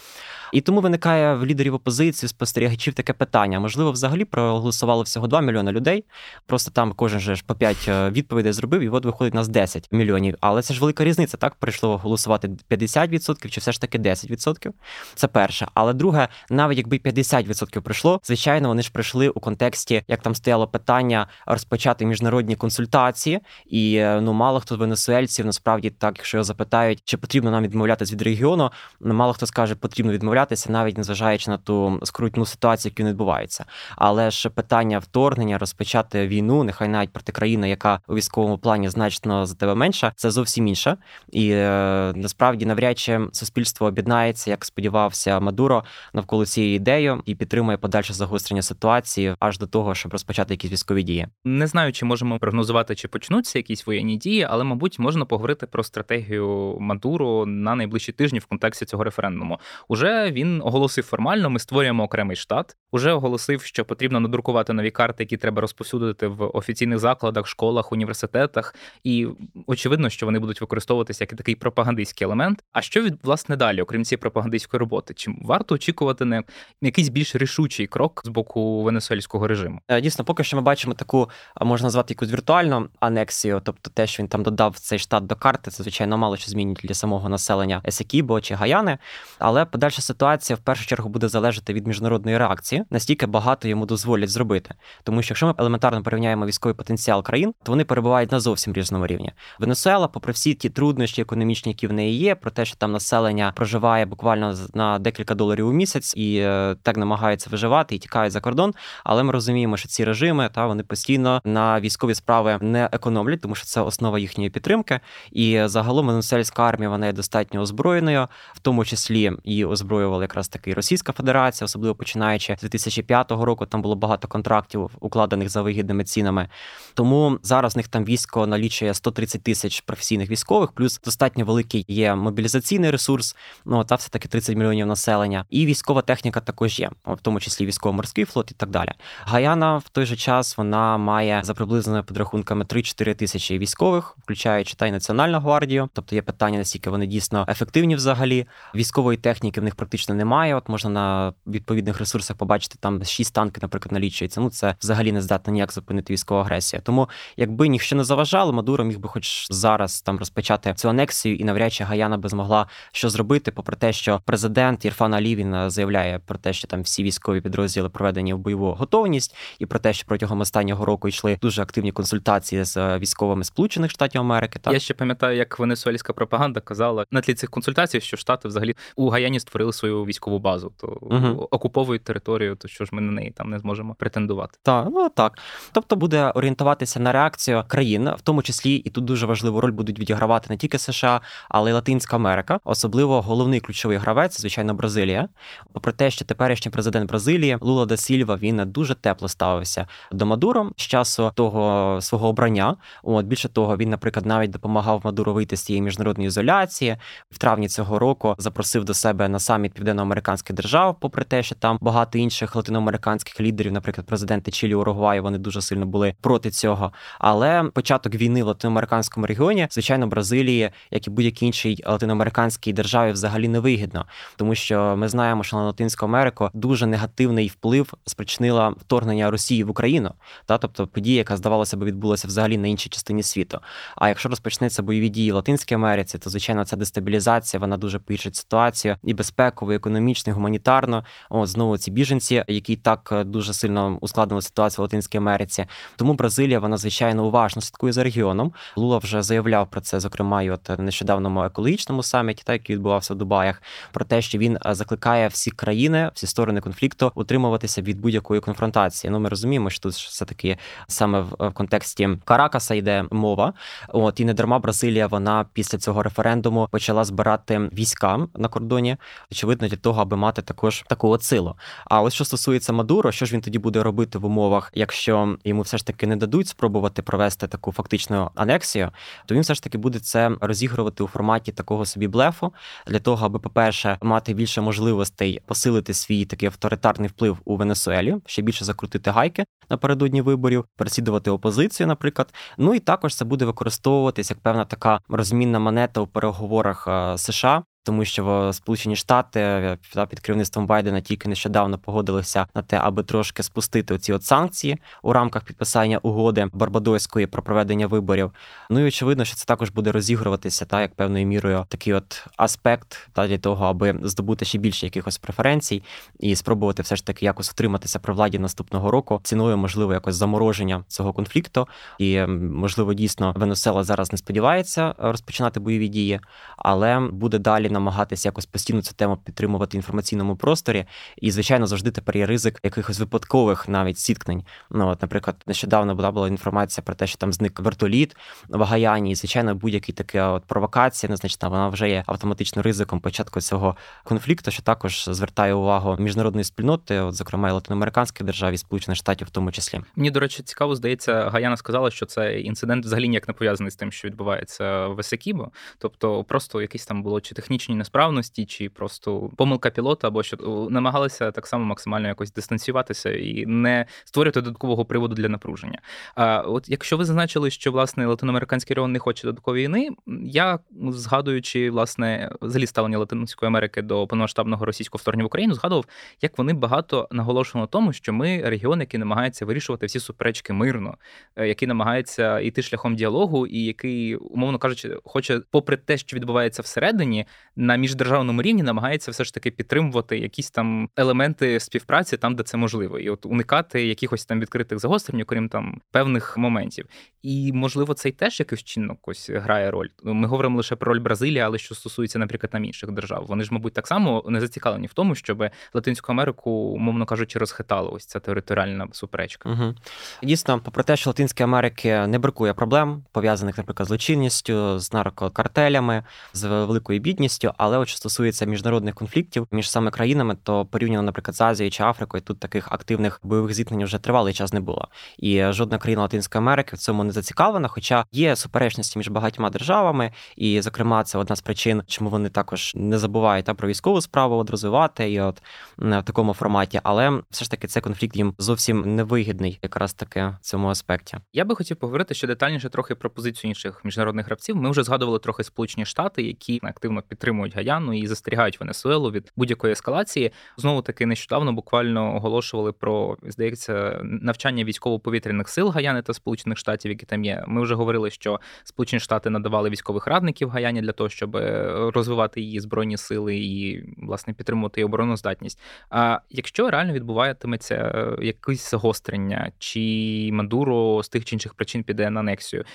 І тому виникає в лідерів опозиції, спостерігачів таке питання. Можливо, взагалі проголосувало всього 2 мільйони людей. Просто там кожен же ж по 5 е, відповідей зробив, і от виходить нас 10 мільйонів. Але це ж велика різниця. Так прийшло голосувати 50% чи все ж таки 10%. Це перше. Але друге, навіть якби 50% прийшло, звичайно, вони ж прийшли у контексті як там стояло питання розпочати міжнародні консультації, і е, ну мало хто з венесуельців насправді так, якщо його запитають, чи потрібно нам відмовлятися від регіону, ну, мало хто скаже, потрібно відмовлятися, навіть незважаючи на ту скрутну ситуацію, яка відбувається. Але ж питання вторгнення, розпочати війну, нехай навіть проти країни, яка у військовому плані значно за тебе менша, це зовсім інше. І е, насправді навряд чи суспільство об'єднається, як сподівався Мадуро навколо цієї ідеї, і підтримує подальше загострення ситуації аж до того, щоб розпочати якісь військові дії. Не знаю, чи можемо прогнозувати, чи почнуться якісь воєнні дії, але, мабуть, можна поговорити про стратегію Мадуро на найближчі тижні в контексті цього референдуму. Уже він оголосив формально: ми створюємо окремий штат. Уже оголосив, що потрібно надрукувати нові карти, які треба розповсюдити в офіційних закладах, школах, університетах. І очевидно, що вони будуть використовуватися як такий пропагандистський елемент. А що від власне далі, окрім цієї пропагандистської роботи? Чи варто очікувати на якийсь більш рішучий крок з боку венесуельського режиму? Е, дійсно, поки що ми бачимо таку, можна назвати якусь віртуальну анексію, тобто те, що він там додав цей штат до карти, це звичайно мало що змінить для самого населення Есекібо чи Гаяни. Але подальша ситуація в першу чергу буде залежати від міжнародної реакції, настільки багато йому дозволять зробити. Тому що якщо ми елементарно порівняємо військовий потенціал країн, то вони перебувають на зовсім різному рівні. Венесуела, попри всі ті труднощі економічні, які в неї є, про те, що там населення проживає буквально на декілька доларів у місяць і е, так намагаються виживати і тікають за кордон. Але ми розуміємо, що ці режими та вони постійно на військові справи не економлять, тому що це основа їхньої підтримки. І загалом венесуельська армія вона є достатньо озброєною, в тому числі і озброювала якраз таки Російська Федерація, особливо починаючи з 2005 року. Там було багато контрактів, укладених за вигідними цінами. Тому зараз в них там військо налічує 130 тисяч професійних військових, плюс достатньо великий є мобілізаційний ресурс. Ну та все таки 30 мільйонів населення, і військова техніка також є, в тому числі військово-морський флот і так далі. Гаяна в той же час вона має за приблизними підрахунками 3-4 тисячі військових, включаючи та й національну гвардію. Тобто є питання, наскільки вони дійсно ефективні взагалі. Військової техніки в них практично немає. От можна на відповідних ресурсах побачити там 6 танків, наприклад, налічується. Ну це взагалі не здатно ніяк зупинити військову агресію. Тому якби ніщо не заважало, Мадуро міг би, хоч зараз там розпочати цю анексію, і навряд чи Гаяна би змогла що зробити, попри те, що президент Ірфан Алі він заявляє про те, що там всі військові підрозділи проведені в бойову готовність, і про те, що протягом останнього року йшли дуже активні консультації з е, військовими Сполучених Штатів Америки. Так? Я ще пам'ятаю, як венесуельська пропаганда казала на тлі цих консультацій, що штати взагалі у Гаяні створили свою військову базу, то угу. окуповують територію, то що ж ми на неї там не зможемо претендувати. Так, ну так. Тобто буде орієнтуватися на реакцію країн, в тому числі і тут дуже важливу роль будуть відігравати не тільки США, але й Латинська Америка, особливо головний ключовий гравець, звичайно, Бразилія. Попри те, що теперішній президент Бразилії Лула да Сільва він дуже тепло ставився до Мадуро з часу того свого обрання. От більше того, він, наприклад, навіть допомагав Мадуро вийти з цієї міжнародної ізоляції. В травні цього року запросив до себе на саміт південноамериканських держав, попри те, що там багато інших латиноамериканських лідерів, наприклад, президенти Чилі Уругваю, вони дуже сильно були проти цього. Але початок війни в латиноамериканському регіоні, звичайно, Бразилії, як і будь-якій іншій латиноамериканській державі, взагалі не вигідно, тому що ми знаємо, що на Латинську Америку дуже негативний вплив спричинила вторгнення Росії в Україну, та тобто подія, яка здавалося би відбулася взагалі на іншій частині світу. А якщо розпочнеться бойові дії в Латинській Америці, то звичайно ця дестабілізація вона дуже погіршить ситуацію і безпекову, і економічну, і гуманітарно. О, знову ці біженці, які так е, дуже сильно ускладнили ситуацію в Латинській Америці. Тому Бразилія вона звичайно уважно слідкує за регіоном. Лула вже заявляв про це, зокрема, і от нещодавному екологічному саміті, так який відбувався в Дубаях, про те, що він е, закликає всі країни, всі сторони конфлікту утримуватися від будь-якої конфронтації. Ну, ми розуміємо, що тут все таки саме в контексті Каракаса йде мова. От і не дарма Бразилія вона після цього референдуму почала збирати війська на кордоні, очевидно, для того, аби мати також таку от силу. А ось що стосується Мадуро, що ж він тоді буде робити в умовах, якщо йому все ж таки не дадуть спробувати провести таку фактичну анексію, то він все ж таки буде це розігрувати у форматі такого собі блефу для того, аби, по-перше, мати більше можливостей посилити свій такий авторитарний вплив у Венесуелі, ще більше закрутити гайки напередодні виборів, переслідувати опозицію, наприклад. Ну і також це буде використовуватись як певна така розмінна монета у переговорах е, США тому що Сполучені Штати е, під керівництвом Байдена тільки нещодавно погодилися на те, аби трошки спустити оці от санкції у рамках підписання угоди Барбадоської про проведення виборів. Ну і очевидно, що це також буде розігруватися та як певною мірою такий от аспект та для того, аби здобути ще більше якихось преференцій і спробувати все ж таки якось втриматися при владі наступного року ціною, можливо, якось замороження цього конфлікту. І можливо, дійсно Венесуела зараз не сподівається розпочинати бойові дії, але буде далі намагатися якось постійно цю тему підтримувати в інформаційному просторі. І, звичайно, завжди тепер є ризик якихось випадкових навіть зіткнень. Ну, от, наприклад, нещодавно була була інформація про те, що там зник вертоліт в Гаяні, і звичайно, будь-яка така от провокація незначна, вона вже є автоматично ризиком початку цього конфлікту, що також звертає увагу міжнародної спільноти, от зокрема і латиноамериканських держав і сполучених штатів, в тому числі. Мені до речі, цікаво здається, Гаяна сказала, що цей інцидент взагалі ніяк не пов'язаний з тим, що відбувається в Есекібо. Тобто, просто якісь там було чи технічні несправності, чи просто помилка пілота, або що намагалися так само максимально якось дистанціюватися і не створювати додаткового приводу для напруження. А от якщо ви зазначили, що власне латиноамериканський регіон не хоче додаткової війни, я згадуючи власне взагалі ставлення Латинської Америки до повномасштабного російського вторгнення в Україну, згадував, як вони багато наголошували на тому, що ми регіон, який намагається вирішувати всі суперечки мирно, е, який намагається йти шляхом діалогу, і який, умовно кажучи, хоче, попри те, що відбувається всередині, на міждержавному рівні намагається все ж таки підтримувати якісь там елементи співпраці там, де це можливо, і от уникати якихось там відкритих загострень, окрім там певних моментів. І можливо, цей теж якийсь чинок ось грає роль. Ми говоримо лише про роль Бразилії, але що стосується, наприклад, там інших держав, вони ж, мабуть, так само не зацікавлені в тому, щоб Латинську Америку, умовно кажучи, розхитала ось ця територіальна суперечка. Угу. Дійсно, попри те, що Латинській Америки не бракує проблем, пов'язаних, наприклад, злочинністю, з наркокартелями, з великою бідністю, але от що стосується міжнародних конфліктів між саме країнами, то порівняно, наприклад, з Азією чи Африкою, тут таких активних бойових зіткнень вже тривалий час не було. І жодна країна Латинської Америки в цьому не зацікавлена, хоча є суперечності між багатьма державами, і, зокрема, це одна з причин, чому вони також не забувають та про військову справу от розвивати і от в такому форматі, але все ж таки цей конфлікт їм зовсім невигідний, якраз таки в цьому аспекті. Я би хотів поговорити ще детальніше трохи про позицію інших міжнародних гравців. Ми вже згадували трохи Сполучені Штати, які активно підтримують Гаяну і застерігають Венесуелу від будь-якої ескалації. Знову таки нещодавно буквально оголошували про здається навчання військово-повітряних сил Гаяни та Сполучених Штатів, які там є. Ми вже говорили, що Сполучені Штати надавали військових радників Гаяні для того, щоб е, розвивати її збройні сили і власне підтримувати її обороноздатність. А якщо реально відбуватиметься е, якесь загострення, чи Мадуро з тих чи інших причин піде на анексію,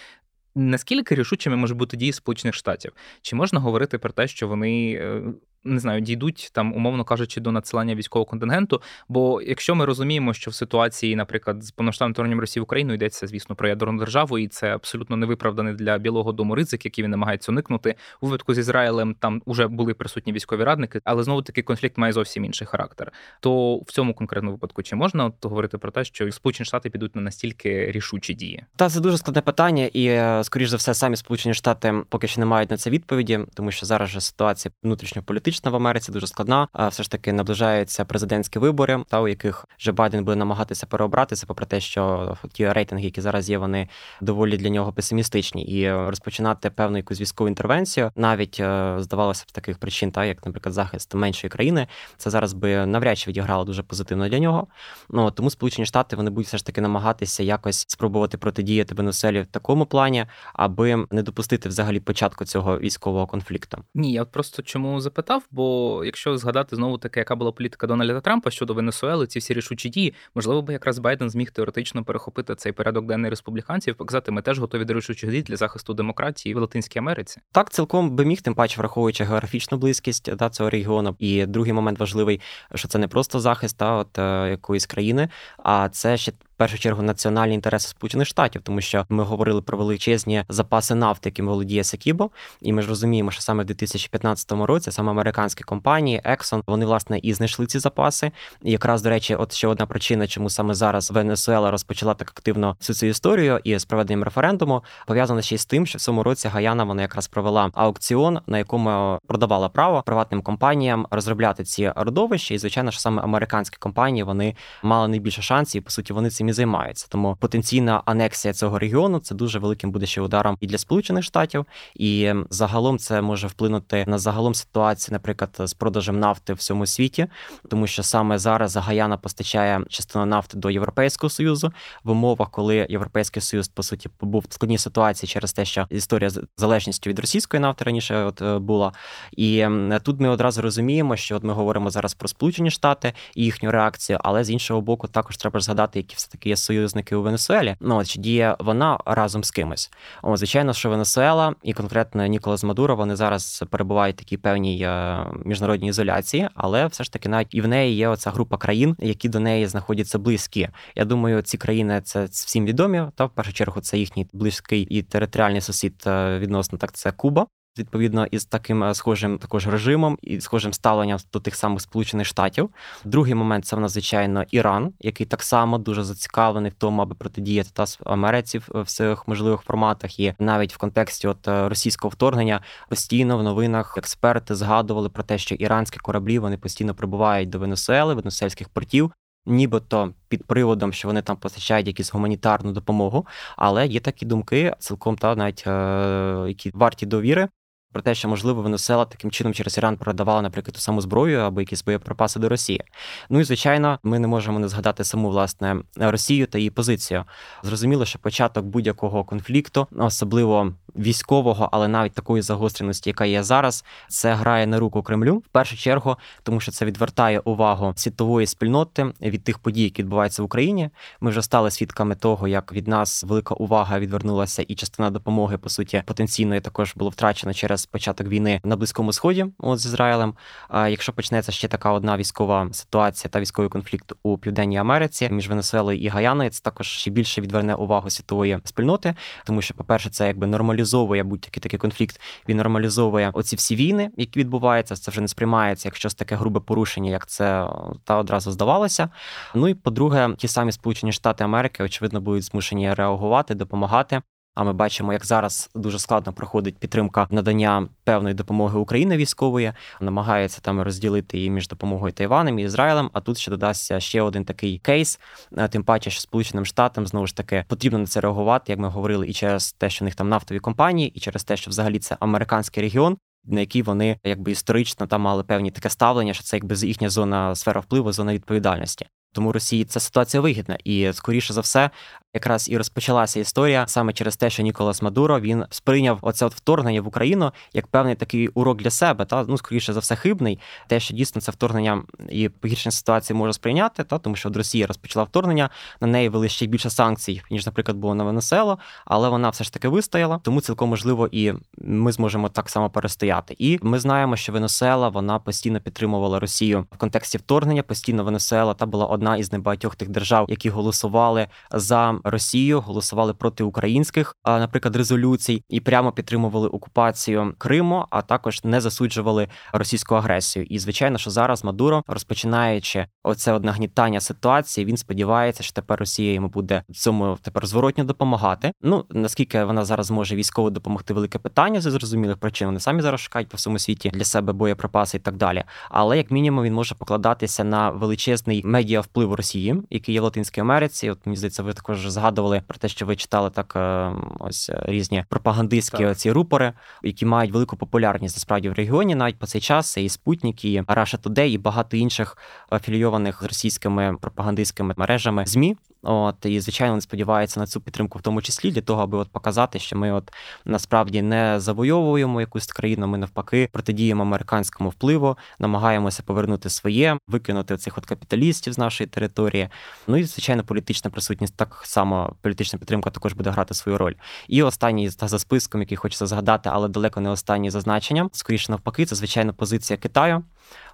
наскільки рішучими може бути дії Сполучених Штатів? Чи можна говорити про те, що вони е, не знаю, дійдуть там, умовно кажучи, до надсилання військового контингенту. Бо якщо ми розуміємо, що в ситуації, наприклад, з повноштабним вторгненням Росії в Україну йдеться, звісно, про ядерну державу, і це абсолютно невиправданий для Білого Дому ризик, який він намагається уникнути. У випадку з Ізраїлем там вже були присутні військові радники, але знову таки конфлікт має зовсім інший характер. То в цьому конкретному випадку чи можна от говорити про те, що Сполучені Штати підуть на настільки рішучі дії? Та це дуже складне питання, і е, скоріш за все, самі Сполучені Штати поки що не мають на це відповіді, тому що зараз же ситуація внутрішньополітична політична в Америці дуже складна. Все ж таки наближаються президентські вибори, та у яких вже Байден буде намагатися переобратися, попри те, що ті рейтинги, які зараз є, вони доволі для нього песимістичні, і розпочинати певну якусь військову інтервенцію, навіть е, здавалося б таких причин, та як, наприклад, захист меншої країни, це зараз би навряд чи відіграло дуже позитивно для нього. Ну тому Сполучені Штати вони будуть все ж таки намагатися якось спробувати протидіяти Венесуелі в такому плані, аби не допустити взагалі початку цього військового конфлікту. Ні, я просто чому запитав, бо якщо згадати знову таки, яка була політика Дональда Трампа щодо Венесуели, ці всі рішучі дії, можливо, би якраз Байден зміг теоретично перехопити цей порядок денний республіканців, показати, ми теж готові до рішучих дій для захисту демократії в Латинській Америці. Так, цілком би міг, тим паче, враховуючи географічну близькість да, цього регіону. І другий момент важливий, що це не просто захист та от е, якоїсь країни, а це ще першу чергу національні інтереси Сполучених Штатів, тому що ми говорили про величезні запаси нафти, яким володіє Сакібо, і ми ж розуміємо, що саме в 2015 році саме американські компанії Exxon, вони власне і знайшли ці запаси. І якраз до речі, от ще одна причина, чому саме зараз Венесуела розпочала так активно всю цю історію і з проведенням референдуму, пов'язано ще й з тим, що в цьому році Гаяна вона якраз провела аукціон, на якому продавала право приватним компаніям розробляти ці родовища, і звичайно, що саме американські компанії вони мали найбільше шансів. По суті, вони цим і займаються. Тому потенційна анексія цього регіону це дуже великим буде ще ударом і для Сполучених Штатів, і загалом це може вплинути на загалом ситуацію, наприклад, з продажем нафти в всьому світі, тому що саме зараз Гаяна постачає частину нафти до Європейського союзу в умовах, коли Європейський Союз по суті був в складній ситуації через те, що історія з залежністю від російської нафти раніше от е, була. І тут ми одразу розуміємо, що от ми говоримо зараз про Сполучені Штати і їхню реакцію, але з іншого боку, також треба згадати, які все таки які є союзники у Венесуелі. Ну от чи діє вона разом з кимось? О, звичайно, що Венесуела і конкретно Ніколас Мадуро вони зараз перебувають в такій певній е, міжнародній ізоляції, але все ж таки навіть і в неї є оця група країн, які до неї знаходяться близькі. Я думаю, ці країни це всім відомі. Та в першу чергу це їхній близький і територіальний сусід е, відносно так. Це Куба відповідно із таким е, схожим також режимом і схожим ставленням до тих самих Сполучених Штатів. Другий момент це в нас, Іран, який так само дуже зацікавлений в тому, аби протидіяти та Америці в всіх можливих форматах, і навіть в контексті от е, російського вторгнення постійно в новинах експерти згадували про те, що іранські кораблі вони постійно прибувають до Венесуели, венесуельських портів. Нібито під приводом, що вони там постачають якусь гуманітарну допомогу, але є такі думки, цілком та навіть е, які варті довіри, про те, що можливо Венесуела таким чином через Іран продавала, наприклад, ту саму зброю або якісь боєприпаси до Росії. Ну і звичайно, ми не можемо не згадати саму власне Росію та її позицію. Зрозуміло, що початок будь-якого конфлікту, особливо військового, але навіть такої загостреності, яка є зараз, це грає на руку Кремлю в першу чергу, тому що це відвертає увагу світової спільноти від тих подій, які відбуваються в Україні. Ми вже стали свідками того, як від нас велика увага відвернулася, і частина допомоги по суті потенційної також було втрачено через початок війни на близькому сході от з Ізраїлем. А якщо почнеться ще така одна військова ситуація та військовий конфлікт у південній Америці між Венесуелою і Гаяною, це також ще більше відверне увагу світової спільноти, тому що, по перше, це якби нормалізовує будь-який такий конфлікт. Він нормалізовує оці всі війни, які відбуваються. Це вже не сприймається як щось таке грубе порушення, як це та одразу здавалося. Ну і по-друге, ті самі Сполучені Штати Америки, очевидно, будуть змушені реагувати, допомагати. А ми бачимо, як зараз дуже складно проходить підтримка надання певної допомоги України військової, намагається там розділити її між допомогою Тайванем і Ізраїлем. А тут ще додасться ще один такий кейс. Е, тим паче, що Сполученим Штатам знову ж таки потрібно на це реагувати, як ми говорили, і через те, що в них там нафтові компанії, і через те, що взагалі це американський регіон. На який вони якби історично там мали певні таке ставлення, що це якби їхня зона сфера впливу, зона відповідальності. Тому Росії ця ситуація вигідна, і скоріше за все, якраз і розпочалася історія саме через те, що Ніколас Мадуро він сприйняв оце от вторгнення в Україну як певний такий урок для себе. Та ну скоріше за все хибний, те, що дійсно це вторгнення і погіршення ситуації може сприйняти, та тому що от Росія розпочала вторгнення, на неї вели ще більше санкцій, ніж, наприклад, було на Венесело, але вона все ж таки вистояла, тому цілком можливо і ми зможемо так само перестояти. І ми знаємо, що Венесуела вона постійно підтримувала Росію в контексті вторгнення. Постійно Венесуела та була одна із небагатьох тих держав, які голосували за Росію, голосували проти українських, наприклад, резолюцій і прямо підтримували окупацію Криму, а також не засуджували російську агресію. І звичайно, що зараз Мадуро, розпочинаючи оце от нагнітання ситуації, він сподівається, що тепер Росія йому буде в цьому тепер зворотньо допомагати. Ну наскільки вона зараз може військово допомогти, велике питання зі зрозумілих причин. Вони самі зараз шукають по всьому світі для себе боєприпаси і так далі. Але як мінімум він може покладатися на величезний медіа вплив Росії, який є в Латинській Америці. От мені здається, ви також згадували про те, що ви читали так е, ось е, різні пропагандистські ці рупори, які мають велику популярність насправді в регіоні. Навіть по цей час і Спутник, і Russia Today, і багато інших афілійованих з російськими пропагандистськими мережами змі. От і звичайно не сподівається на цю підтримку, в тому числі для того, аби от показати, що ми от насправді не завойовуємо якусь країну. Ми навпаки протидіємо американському впливу, намагаємося повернути своє, викинути цих от капіталістів з нашої території. Ну і звичайно, політична присутність так само політична підтримка також буде грати свою роль. І останній та за списком, який хочеться згадати, але далеко не останній за значенням. Скоріше навпаки, це звичайно позиція Китаю.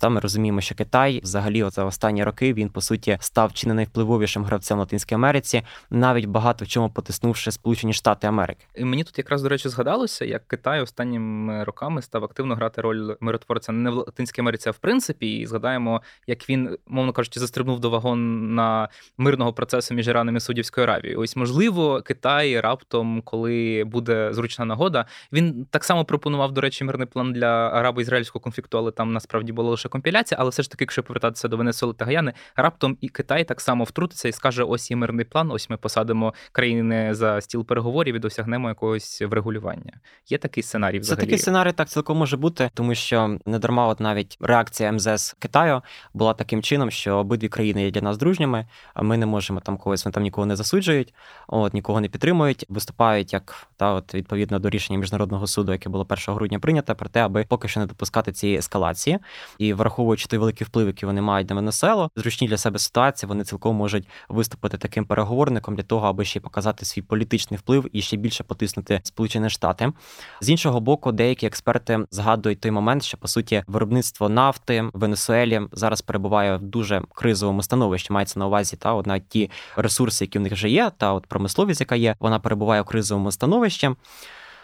Та ми розуміємо, що Китай взагалі за останні роки він по суті став чи не найвпливовішим гравцем Латинській Америці, навіть багато в чому потиснувши Сполучені Штати Америки. І Мені тут якраз до речі згадалося, як Китай останніми роками став активно грати роль миротворця не в Латинській Америці, а в принципі, і згадаємо, як він, мовно кажучи, застрибнув до вагон на мирного процесу між Іраном і Судівською Аравією. Ось можливо, Китай раптом, коли буде зручна нагода, він так само пропонував, до речі, мирний план для арабо-ізраїльського конфлікту, але там насправді було лише компіляція. Але все ж таки, якщо повертатися до Венесуели та Гаяни, раптом і Китай так само втрутиться і скаже: ось є мирний план, ось ми посадимо країни за стіл переговорів і досягнемо якогось врегулювання. Є такий сценарій взагалі? Це такий сценарій так цілком може бути, тому що не дарма, от навіть реакція МЗС Китаю була таким чином, що обидві країни є для нас дружніми, а ми не можемо там когось, вони там нікого не засуджують, от нікого не підтримують, виступають як та от відповідно до рішення міжнародного суду, яке було 1 грудня прийнято, про те, аби поки що не допускати цієї ескалації. І враховуючи той великий вплив, який вони мають на Венесуелу, зручні для себе ситуації, вони цілком можуть виступити таким переговорником для того, аби ще показати свій політичний вплив і ще більше потиснути Сполучені Штати. З іншого боку, деякі експерти згадують той момент, що по суті виробництво нафти в Венесуелі зараз перебуває в дуже кризовому становищі. Мається на увазі та одна ті ресурси, які в них вже є, та от промисловість, яка є, вона перебуває в кризовому становищі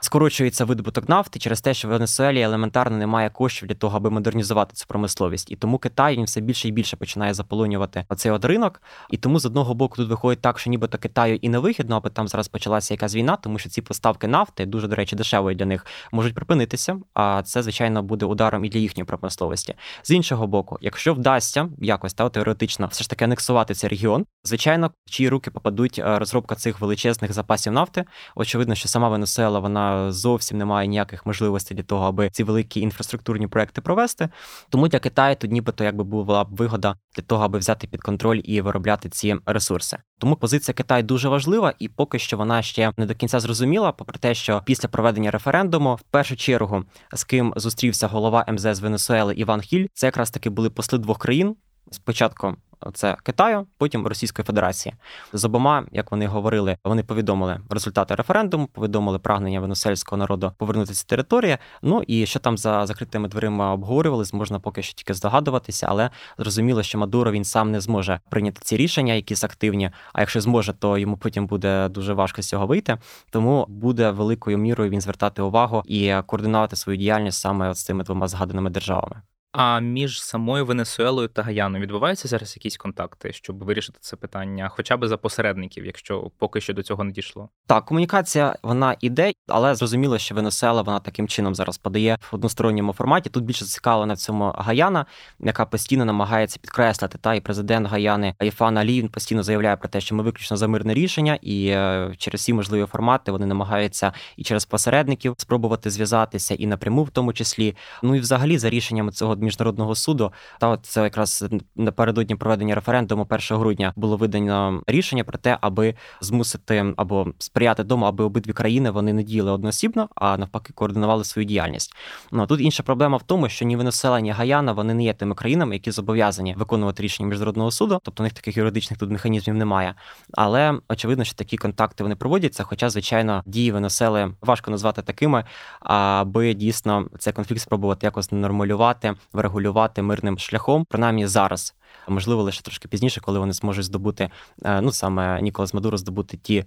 скорочується видобуток нафти через те, що в Венесуелі елементарно немає коштів для того, аби модернізувати цю промисловість. І тому Китай він все більше і більше починає заполонювати оцей от ринок. І тому з одного боку тут виходить так, що нібито Китаю і не вигідно, аби там зараз почалася якась війна, тому що ці поставки нафти дуже, до речі, дешевої для них можуть припинитися. А це, звичайно, буде ударом і для їхньої промисловості. З іншого боку, якщо вдасться якось та теоретично все ж таки анексувати цей регіон, звичайно, в чиї руки попадуть е, розробка цих величезних запасів нафти. Очевидно, що сама Венесуела вона зовсім немає ніяких можливостей для того, аби ці великі інфраструктурні проекти провести. Тому для Китаю тут нібито якби була б вигода для того, аби взяти під контроль і виробляти ці ресурси. Тому позиція Китаю дуже важлива, і поки що вона ще не до кінця зрозуміла, попри те, що після проведення референдуму, в першу чергу, з ким зустрівся голова МЗС Венесуели Іван Хіль, це якраз таки були посли двох країн. Спочатку це Китаю, потім Російської Федерації. З обома, як вони говорили, вони повідомили результати референдуму, повідомили прагнення венесуельського народу повернутися території. Ну і що там за закритими дверима обговорювались, можна поки що тільки здогадуватися, але зрозуміло, що Мадуро він сам не зможе прийняти ці рішення, якісь активні. А якщо зможе, то йому потім буде дуже важко з цього вийти. Тому буде великою мірою він звертати увагу і координувати свою діяльність саме з цими двома згаданими державами. А між самою Венесуелою та Гаяною відбуваються зараз якісь контакти, щоб вирішити це питання, хоча б за посередників, якщо поки що до цього не дійшло. Так, комунікація вона іде, але зрозуміло, що Венесуела вона таким чином зараз подає в односторонньому форматі. Тут більше зацікавлена в цьому Гаяна, яка постійно намагається підкреслити. Та і президент Гаяни Айфан Алі він постійно заявляє про те, що ми виключно за мирне рішення, і е, через всі можливі формати вони намагаються і через посередників спробувати зв'язатися, і напряму в тому числі. Ну і взагалі за рішеннями цього міжнародного суду. Та от це якраз напередодні проведення референдуму 1 грудня було видано рішення про те, аби змусити або сприяти тому, аби обидві країни вони не діяли одноосібно, а навпаки, координували свою діяльність. Ну тут інша проблема в тому, що ні Венесуела, ні Гаяна вони не є тими країнами, які зобов'язані виконувати рішення міжнародного суду, тобто у них таких юридичних тут механізмів немає. Але очевидно, що такі контакти вони проводяться. Хоча, звичайно, дії Венесуели важко назвати такими, аби дійсно цей конфлікт спробувати якось нормалювати врегулювати мирним шляхом, принаймні зараз. Можливо, лише трошки пізніше, коли вони зможуть здобути, е, ну саме Ніколас Мадуро здобути ті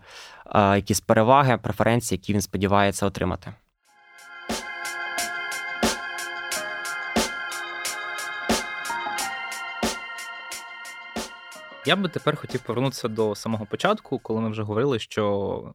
е, якісь переваги, преференції, які він сподівається отримати. Я би тепер хотів повернутися до самого початку, коли ми вже говорили, що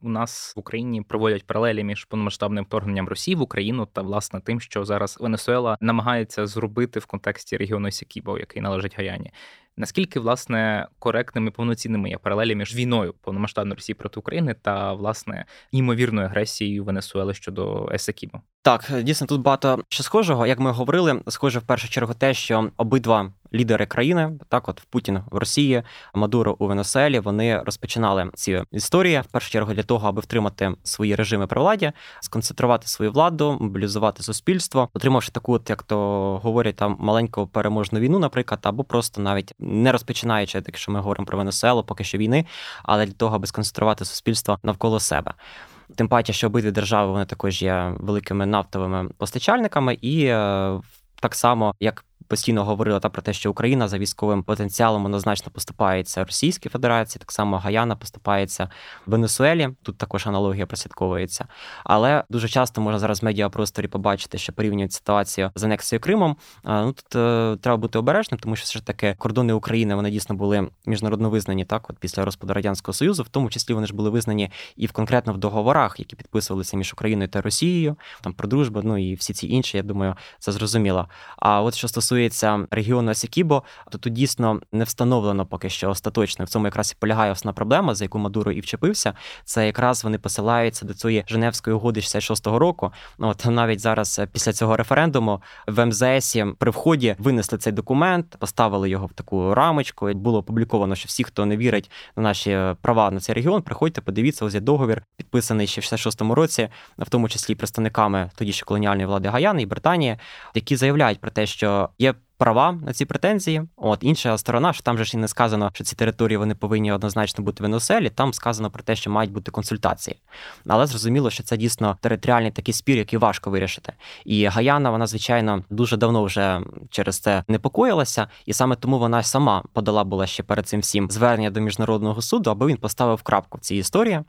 у нас в Україні проводять паралелі між повномасштабним вторгненням Росії в Україну та власне тим, що зараз Венесуела намагається зробити в контексті регіону Сікібо, який належить Гаяні. Наскільки власне коректними повноцінними є паралелі між війною повномасштабної Росії проти України та власне ймовірною агресією Венесуели щодо Есекібо? Так, дійсно тут багато що схожого. Як ми говорили, схоже в першу чергу те, що обидва лідери країни, так от Путін в Росії, Мадуро у Венесуелі, вони розпочинали ці історії в першу чергу для того, аби втримати свої режими при владі, сконцентрувати свою владу, мобілізувати суспільство, отримавши таку, як то говорять, там маленьку переможну війну, наприклад, або просто навіть не розпочинаючи, якщо ми говоримо про Венесуелу, поки що війни, але для того, аби сконцентрувати суспільство навколо себе. Тим паче, що обидві держави вони також є великими нафтовими постачальниками, і е, так само як постійно говорила та про те, що Україна за військовим потенціалом однозначно поступається Російській Федерації, так само Гаяна поступається Венесуелі. Тут також аналогія прослідковується. Але дуже часто можна зараз в медіапросторі побачити, що порівнюють ситуацію з анексією Кримом. Ну тут е, треба бути обережним, тому що все ж таки кордони України вони дійсно були міжнародно визнані так, от після розпаду радянського союзу, в тому числі вони ж були визнані і в конкретно в договорах, які підписувалися між Україною та Росією, там про дружбу, ну і всі ці інші. Я думаю, це зрозуміло. А от що стосується стосується регіону Асікібо, то тут дійсно не встановлено поки що остаточно. В цьому якраз і полягає основна проблема, за яку Мадуро і вчепився. Це якраз вони посилаються до цієї Женевської угоди 66-го року. От навіть зараз е, після цього референдуму в МЗС при вході винесли цей документ, поставили його в таку рамочку. Було опубліковано, що всі, хто не вірить на наші е, права на цей регіон, приходьте, подивіться, ось є договір, підписаний ще в 66-му році, в тому числі представниками тоді ще колоніальної влади Гаяни і Британії, які заявляють про те, що є права на ці претензії. От інша сторона, що там же ж і не сказано, що ці території вони повинні однозначно бути виноселі. Там сказано про те, що мають бути консультації. Але зрозуміло, що це дійсно територіальний такий спір, який важко вирішити. І Гаяна, вона звичайно дуже давно вже через це непокоїлася, і саме тому вона сама подала була ще перед цим всім звернення до міжнародного суду, аби він поставив крапку в цій історії.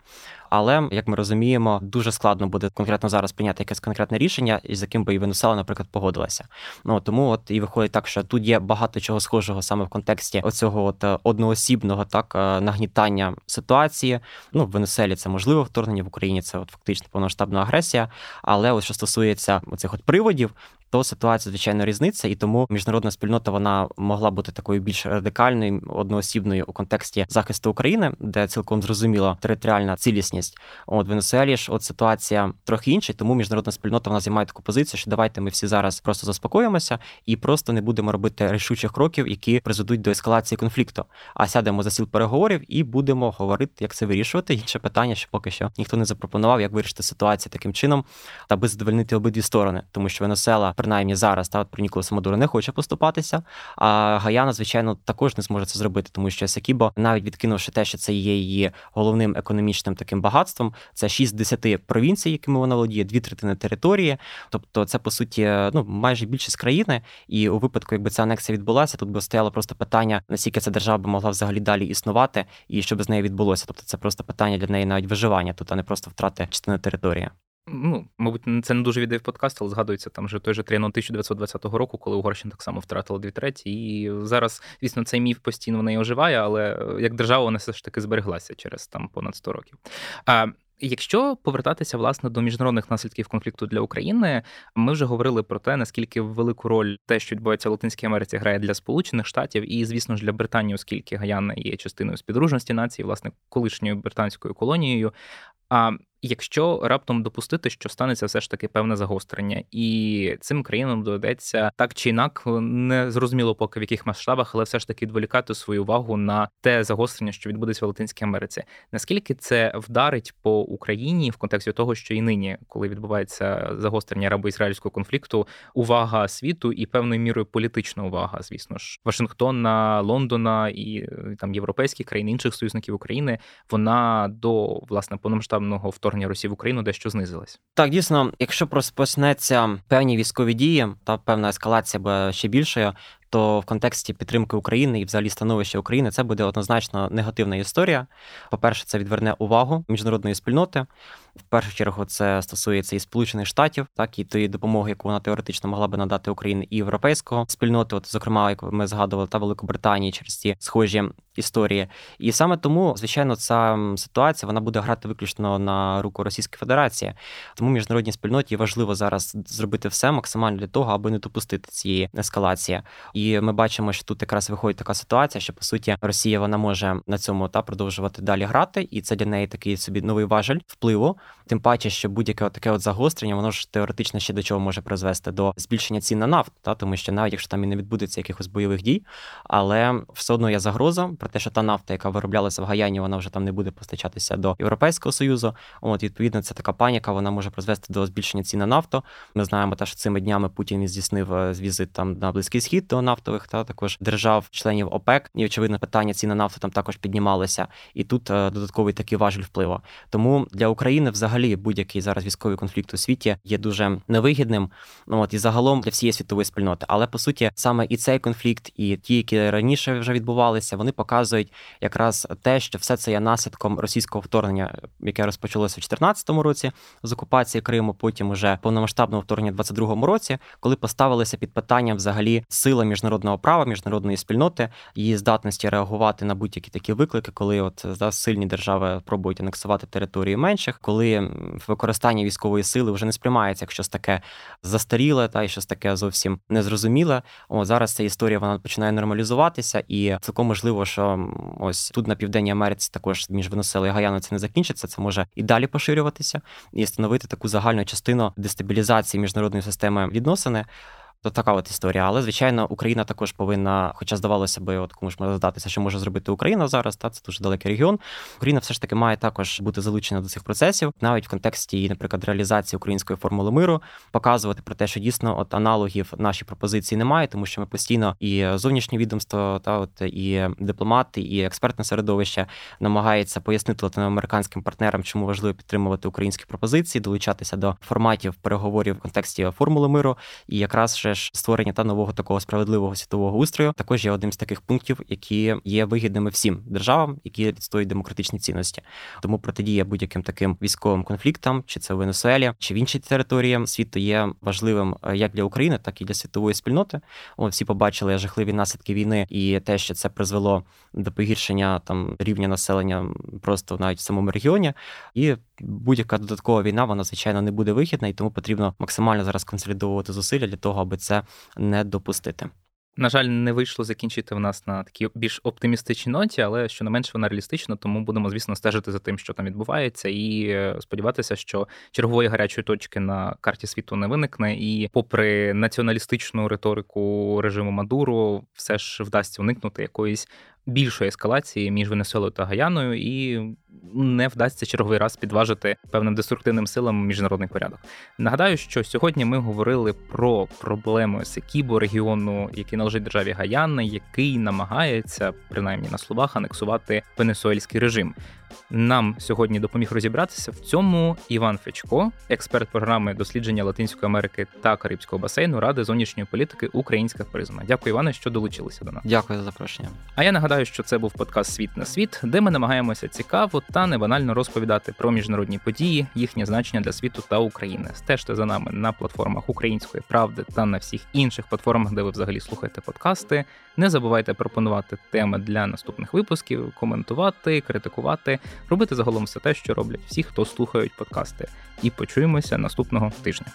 Але як ми розуміємо, дуже складно буде конкретно зараз прийняти якесь конкретне рішення, із яким би і Венесуела, наприклад, погодилася. Ну тому от і виходить так, що тут є багато чого схожого саме в контексті оцього от е, одноосібного так е, нагнітання ситуації. Ну в Венесуелі це можливо вторгнення в Україні. Це от фактично повномасштабна агресія. Але от що стосується оцих от приводів, то ситуація звичайно різниця, і тому міжнародна спільнота вона могла бути такою більш радикальною, одноосібною у контексті захисту України, де цілком зрозуміла територіальна цілісність. От в Венесуелі ж от ситуація трохи інша, тому міжнародна спільнота вона займає таку позицію, що давайте ми всі зараз просто заспокоїмося і просто не будемо робити рішучих кроків, які призведуть до ескалації конфлікту. А сядемо за сіл переговорів і будемо говорити, як це вирішувати. Інше питання, що поки що ніхто не запропонував, як вирішити ситуацію таким чином, аби задовольнити обидві сторони, тому що Венесуела принаймні зараз та от про Ніколаса Мадуро не хоче поступатися. А Гаяна, звичайно, також не зможе це зробити, тому що Сакібо, навіть відкинувши те, що це є її головним економічним таким багатством, це 6 з 10 провінцій, якими вона володіє, дві третини території. Тобто, це по суті ну майже більшість країни. І у випадку, якби ця анексія відбулася, тут би стояло просто питання, наскільки ця держава би могла взагалі далі існувати, і що би з нею відбулося. Тобто, це просто питання для неї навіть виживання тут, а не просто втрати частини території. Ну, мабуть, це не дуже відео подкаст, але згадується там вже той же Тріанон 1920 року, коли Угорщина так само втратила дві треті. І зараз, звісно, цей міф постійно в неї оживає, але е, як держава вона все ж таки збереглася через там понад 100 років. А Якщо повертатися власне до міжнародних наслідків конфлікту для України, ми вже говорили про те, наскільки велику роль те, що відбувається в Латинській Америці, грає для Сполучених Штатів, і, звісно ж, для Британії, оскільки Гаяна є частиною співдружності нації, власне, колишньою британською колонією. А якщо раптом допустити, що станеться все ж таки певне загострення, і цим країнам доведеться так чи інак, не зрозуміло поки в яких масштабах, але все ж таки відволікати свою увагу на те загострення, що відбудеться в Латинській Америці. Наскільки це вдарить по Україні в контексті того, що і нині, коли відбувається загострення арабо-ізраїльського конфликту, увага світу і певною мірою політична увага, звісно ж, Вашингтона, Лондона і там європейські країни інших союзників України, вона до власне повномасштабного вторгнення вторгнення Росії в Україну дещо знизилась. Так, дійсно, якщо розпочнеться певні військові дії, та певна ескалація буде ще більшою, то в контексті підтримки України і взагалі становища України це буде однозначно негативна історія. По-перше, це відверне увагу міжнародної спільноти. В першу чергу це стосується і Сполучених Штатів, так і тої допомоги, яку вона теоретично могла би надати Україні і європейського спільноти, от зокрема, як ми згадували, та Великобританії через ці схожі історії. І саме тому, звичайно, ця ситуація вона буде грати виключно на руку Російської Федерації. Тому міжнародній спільноті важливо зараз зробити все максимально для того, аби не допустити цієї ескалації. І ми бачимо, що тут якраз виходить така ситуація, що по суті Росія вона може на цьому та продовжувати далі грати, і це для неї такий собі новий важель впливу. Тим паче, що будь-яке таке от загострення, воно ж теоретично ще до чого може призвести до збільшення цін на нафт, та тому що навіть якщо там і не відбудеться якихось бойових дій, але все одно є загроза про те, що та нафта, яка вироблялася в Гаяні, вона вже там не буде постачатися до Європейського союзу. От відповідно, це така паніка, вона може призвести до збільшення цін на нафту. Ми знаємо, те, що цими днями Путін здійснив е, візит там на близький схід до нафтових та також держав-членів ОПЕК. І очевидно, питання ціни на нафту там також піднімалися. І тут е, додатковий такий важіль впливу. Тому для України взагалі будь-який зараз військовий конфлікт у світі є дуже невигідним. Ну от і загалом для всієї світової спільноти. Але по суті, саме і цей конфлікт, і ті, які раніше вже відбувалися, вони показують якраз те, що все це є наслідком російського вторгнення, яке розпочалося в 2014 році з окупації Криму. Потім уже повномасштабного вторгнення в 2022 році, коли поставилися під питанням взагалі сила міжнародного права, міжнародної спільноти, її здатності реагувати на будь-які такі виклики, коли от да, сильні держави пробують анексувати території менших, коли використання військової сили вже не сприймається як щось таке застаріле, та й щось таке зовсім незрозуміле. О, зараз ця історія вона починає нормалізуватися, і цілком можливо, що ось тут на південній Америці також між Венесуелою і Гаяною це не закінчиться. Це може і далі поширюватися і становити таку загальну частину дестабілізації міжнародної системи відносини. То така от історія. Але звичайно, Україна також повинна, хоча здавалося би, от ж може здатися, що може зробити Україна зараз. Та це дуже далекий регіон. Україна все ж таки має також бути залучена до цих процесів, навіть в контексті, наприклад, реалізації української формули миру, показувати про те, що дійсно от аналогів нашій пропозиції немає, тому що ми постійно і зовнішнє відомство, та от і дипломати, і експертне середовище намагається пояснити латиноамериканським партнерам, чому важливо підтримувати українські пропозиції, долучатися до форматів переговорів в контексті формули миру, і якраз же ж створення та нового такого справедливого світового устрою також є одним з таких пунктів, які є вигідними всім державам, які відстоюють демократичні цінності. Тому протидія будь-яким таким військовим конфліктам, чи це в Венесуелі, чи в іншій території світу є важливим е, як для України, так і для світової спільноти. О, всі побачили жахливі наслідки війни і те, що це призвело до погіршення там рівня населення просто навіть в самому регіоні. І будь-яка додаткова війна, вона звичайно не буде вихідна, і тому потрібно максимально зараз консолідовувати зусилля для того, аби це не допустити. На жаль, не вийшло закінчити в нас на такій більш оптимістичній ноті, але що не менш вона реалістична, тому будемо, звісно, стежити за тим, що там відбувається, і е, сподіватися, що чергової гарячої точки на карті світу не виникне. І, попри націоналістичну риторику режиму Мадуру, все ж вдасться уникнути якоїсь більшої ескалації між Венесуелою та Гаяною, і не вдасться черговий раз підважити певним деструктивним силам міжнародний порядок. Нагадаю, що сьогодні ми говорили про проблеми Секібо, регіону, який належить державі Гаяни, який намагається принаймні на словах анексувати венесуельський режим. Нам сьогодні допоміг розібратися в цьому Іван Фечко, експерт програми дослідження Латинської Америки та Карибського басейну Ради зовнішньої політики Українська призма. Дякую, Іване, що долучилися до нас. Дякую за запрошення. А я нагадаю, що це був подкаст Світ на світ, де ми намагаємося цікаво та не банально розповідати про міжнародні події, їхнє значення для світу та України. Стежте за нами на платформах Української правди та на всіх інших платформах, де ви взагалі слухаєте подкасти. Не забувайте пропонувати теми для наступних випусків, коментувати, критикувати, робити загалом все те, що роблять всі, хто слухають подкасти. І почуємося наступного тижня.